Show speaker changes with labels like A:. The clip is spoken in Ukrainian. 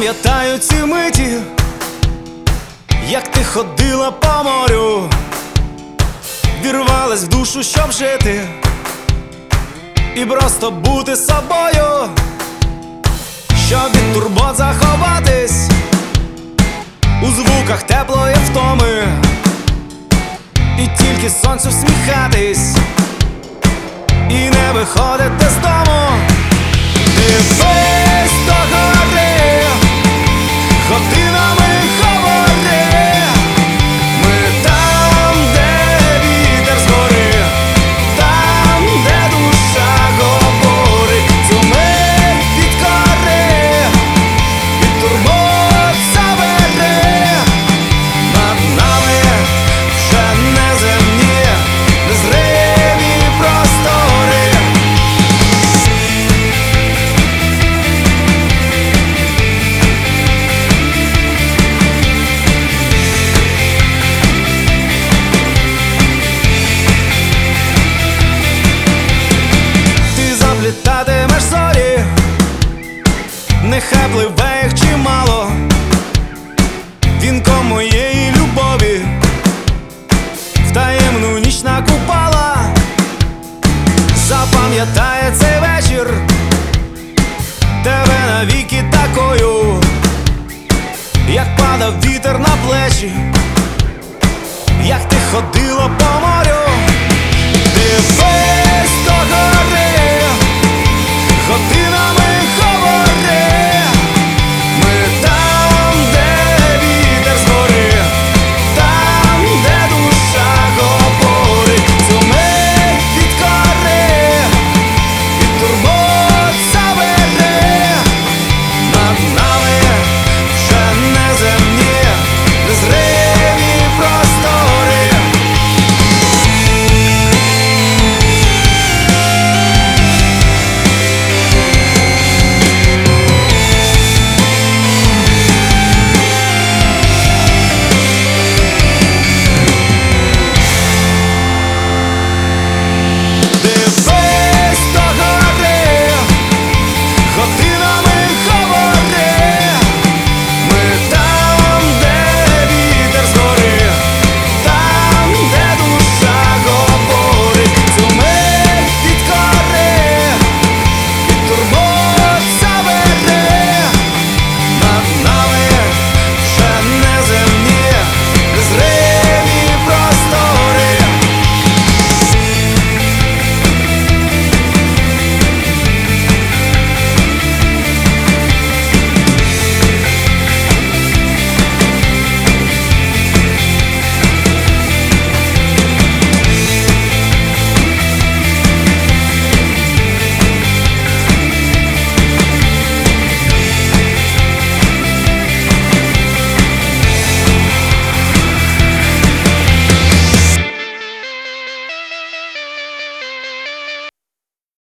A: Пам'ятаю ці миті, як ти ходила по морю, вірвалась в душу, щоб жити, і просто бути собою, щоб від турбот заховатись у звуках теплої втоми, і тільки сонцю всміхатись, і не виходити з дому. Заплітатимеш зорі, нехай пливе їх чимало, вінком моєї любові, в таємну ніч накупала, запам'ятає цей вечір, тебе навіки такою, як падав вітер на плечі, як ти ходила по